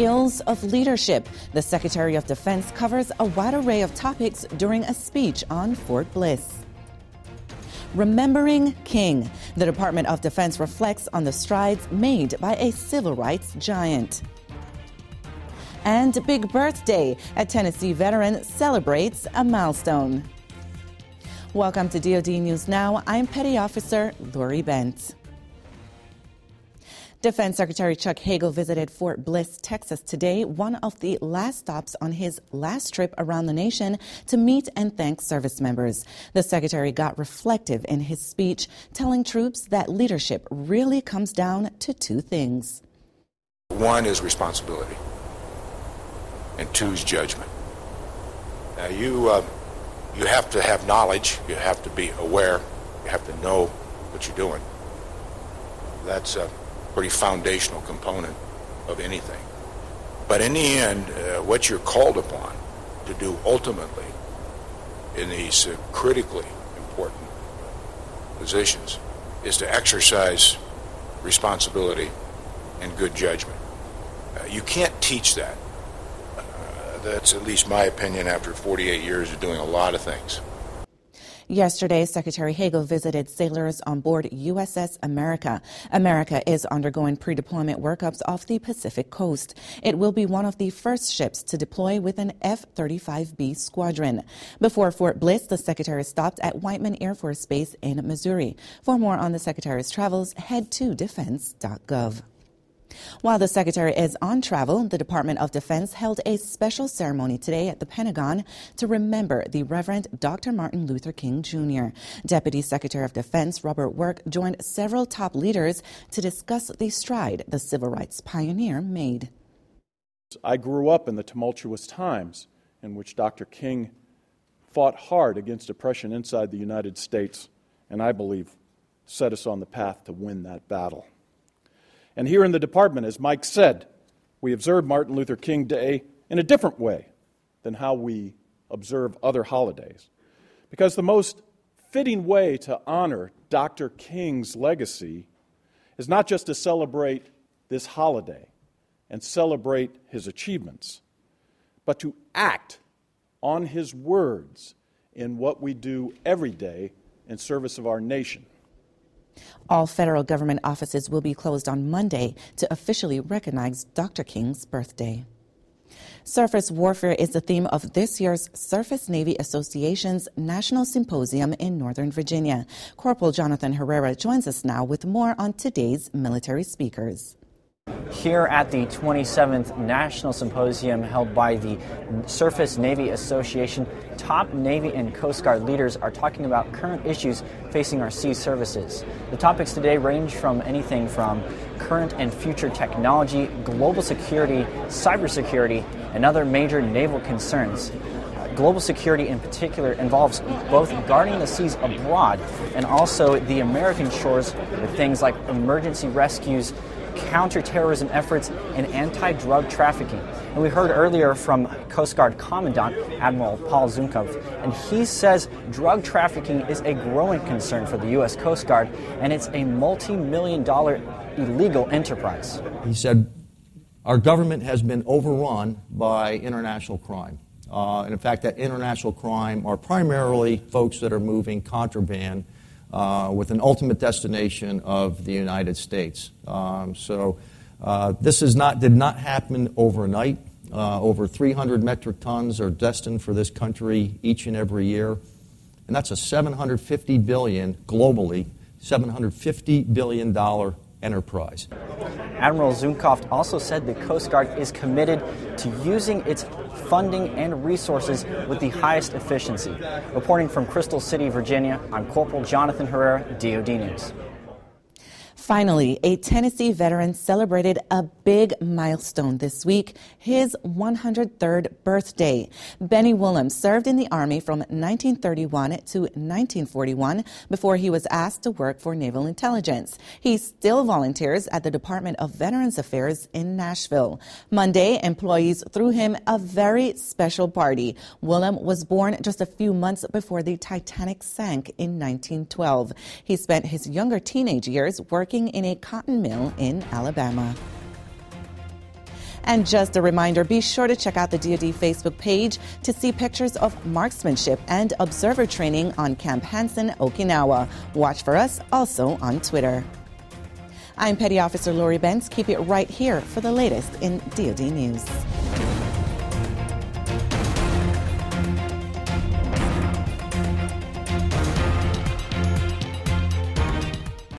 skills of leadership. The Secretary of Defense covers a wide array of topics during a speech on Fort Bliss. Remembering King. The Department of Defense reflects on the strides made by a civil rights giant. And Big Birthday. A Tennessee veteran celebrates a milestone. Welcome to DoD News Now. I'm Petty Officer Lori Bent. Defense Secretary Chuck Hagel visited Fort Bliss, Texas today, one of the last stops on his last trip around the nation to meet and thank service members. The Secretary got reflective in his speech, telling troops that leadership really comes down to two things. One is responsibility, and two is judgment. Now, you, uh, you have to have knowledge, you have to be aware, you have to know what you're doing. That's uh, pretty foundational component of anything. But in the end, uh, what you're called upon to do ultimately in these uh, critically important positions is to exercise responsibility and good judgment. Uh, you can't teach that. Uh, that's at least my opinion after 48 years of doing a lot of things. Yesterday, Secretary Hagel visited sailors on board USS America. America is undergoing pre deployment workups off the Pacific coast. It will be one of the first ships to deploy with an F 35B squadron. Before Fort Bliss, the Secretary stopped at Whiteman Air Force Base in Missouri. For more on the Secretary's travels, head to defense.gov. While the Secretary is on travel, the Department of Defense held a special ceremony today at the Pentagon to remember the Reverend Dr. Martin Luther King Jr. Deputy Secretary of Defense Robert Work joined several top leaders to discuss the stride the civil rights pioneer made. I grew up in the tumultuous times in which Dr. King fought hard against oppression inside the United States, and I believe set us on the path to win that battle. And here in the department, as Mike said, we observe Martin Luther King Day in a different way than how we observe other holidays. Because the most fitting way to honor Dr. King's legacy is not just to celebrate this holiday and celebrate his achievements, but to act on his words in what we do every day in service of our nation. All federal government offices will be closed on Monday to officially recognize Dr. King's birthday. Surface warfare is the theme of this year's Surface Navy Association's National Symposium in Northern Virginia. Corporal Jonathan Herrera joins us now with more on today's military speakers. Here at the 27th National Symposium held by the Surface Navy Association, top Navy and Coast Guard leaders are talking about current issues facing our sea services. The topics today range from anything from current and future technology, global security, cybersecurity, and other major naval concerns. Global security, in particular, involves both guarding the seas abroad and also the American shores with things like emergency rescues, counterterrorism efforts, and anti drug trafficking. And we heard earlier from Coast Guard Commandant Admiral Paul Zukunft, and he says drug trafficking is a growing concern for the U.S. Coast Guard, and it's a multi million dollar illegal enterprise. He said, Our government has been overrun by international crime. Uh, and in fact, that international crime are primarily folks that are moving contraband uh, with an ultimate destination of the United States. Um, so uh, this is not, did not happen overnight. Uh, over 300 metric tons are destined for this country each and every year. And that's a 750 billion globally, 750 billion dollar enterprise. Admiral Zukunft also said the Coast Guard is committed to using its funding and resources with the highest efficiency. Reporting from Crystal City, Virginia, I'm Corporal Jonathan Herrera, DoD News. Finally, a Tennessee veteran celebrated a big milestone this week, his 103rd birthday. Benny Willem served in the Army from 1931 to 1941 before he was asked to work for Naval Intelligence. He still volunteers at the Department of Veterans Affairs in Nashville. Monday, employees threw him a very special party. Willem was born just a few months before the Titanic sank in 1912. He spent his younger teenage years working working in a cotton mill in Alabama. And just a reminder be sure to check out the DoD Facebook page to see pictures of marksmanship and observer training on Camp Hansen, Okinawa. Watch for us also on Twitter. I'm Petty Officer Lori Benz. Keep it right here for the latest in DoD News.